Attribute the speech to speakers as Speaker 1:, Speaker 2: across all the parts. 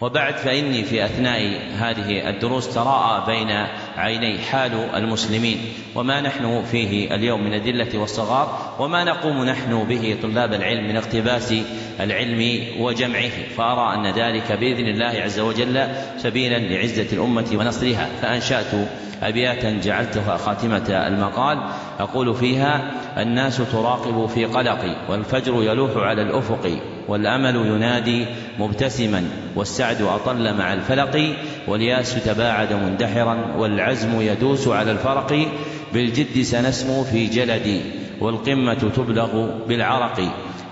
Speaker 1: وبعد فإني في أثناء هذه الدروس تراءى بين عيني حال المسلمين وما نحن فيه اليوم من الذلة والصغار وما نقوم نحن به طلاب العلم من اقتباس العلم وجمعه فأرى أن ذلك بإذن الله عز وجل سبيلا لعزة الأمة ونصرها فأنشأت أبياتا جعلتها خاتمة المقال أقول فيها الناس تراقب في قلق والفجر يلوح على الأفق والأمل ينادي مبتسما والسعد أطل مع الفلق والياس تباعد مندحرا والعزم يدوس على الفرق بالجد سنسمو في جلد والقمة تبلغ بالعرق.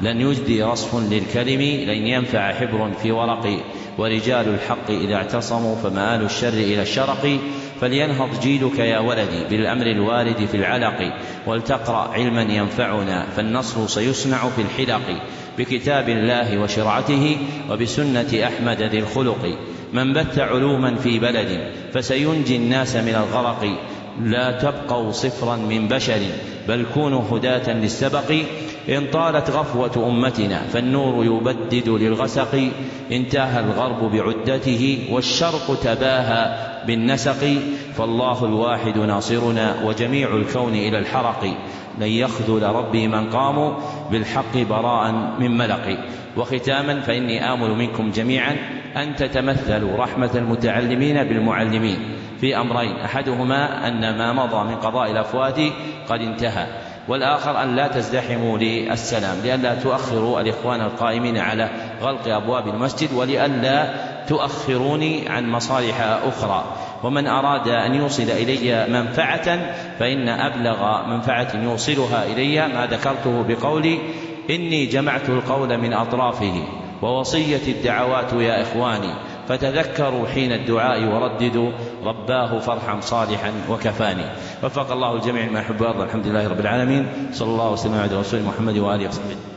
Speaker 1: لن يجدي رصف للكلم لن ينفع حبر في ورق. ورجال الحق إذا اعتصموا فمآل الشر إلى الشرق. فلينهض جيلك يا ولدي بالأمر الوارد في العلق. ولتقرأ علما ينفعنا فالنصر سيصنع في الحلق. بكتاب الله وشرعته وبسنة أحمد ذي الخلق. من بث علوما في بلد فسينجي الناس من الغرق. لا تبقوا صفرا من بشر بل كونوا هداة للسبق. إن طالت غفوة أمتنا فالنور يبدد للغسق. انتهى الغرب بعدته والشرق تباهى بالنسق. فالله الواحد ناصرنا وجميع الكون إلى الحرق. لن يخذل ربي من قاموا بالحق براء من ملق. وختاما فإني آمل منكم جميعا. أن تتمثلوا رحمة المتعلمين بالمعلمين في أمرين. أحدهما أن ما مضى من قضاء الأفواه قد انتهى والآخر أن لا تزدحموا للسلام لئلا تؤخروا الإخوان القائمين على غلق أبواب المسجد ولئلا تؤخروني عن مصالح أخرى. ومن أراد أن يوصل إلي منفعة فإن أبلغ منفعة يوصلها إلي. ما ذكرته بقولي إني جمعت القول من أطرافه. ووصية الدعوات يا إخواني فتذكروا حين الدعاء ورددوا رباه فرحا صالحا وكفاني. وفق الله الجميع ما يحب الحمد لله رب العالمين. صلى الله وسلم على رسول محمد وآله وصحبه.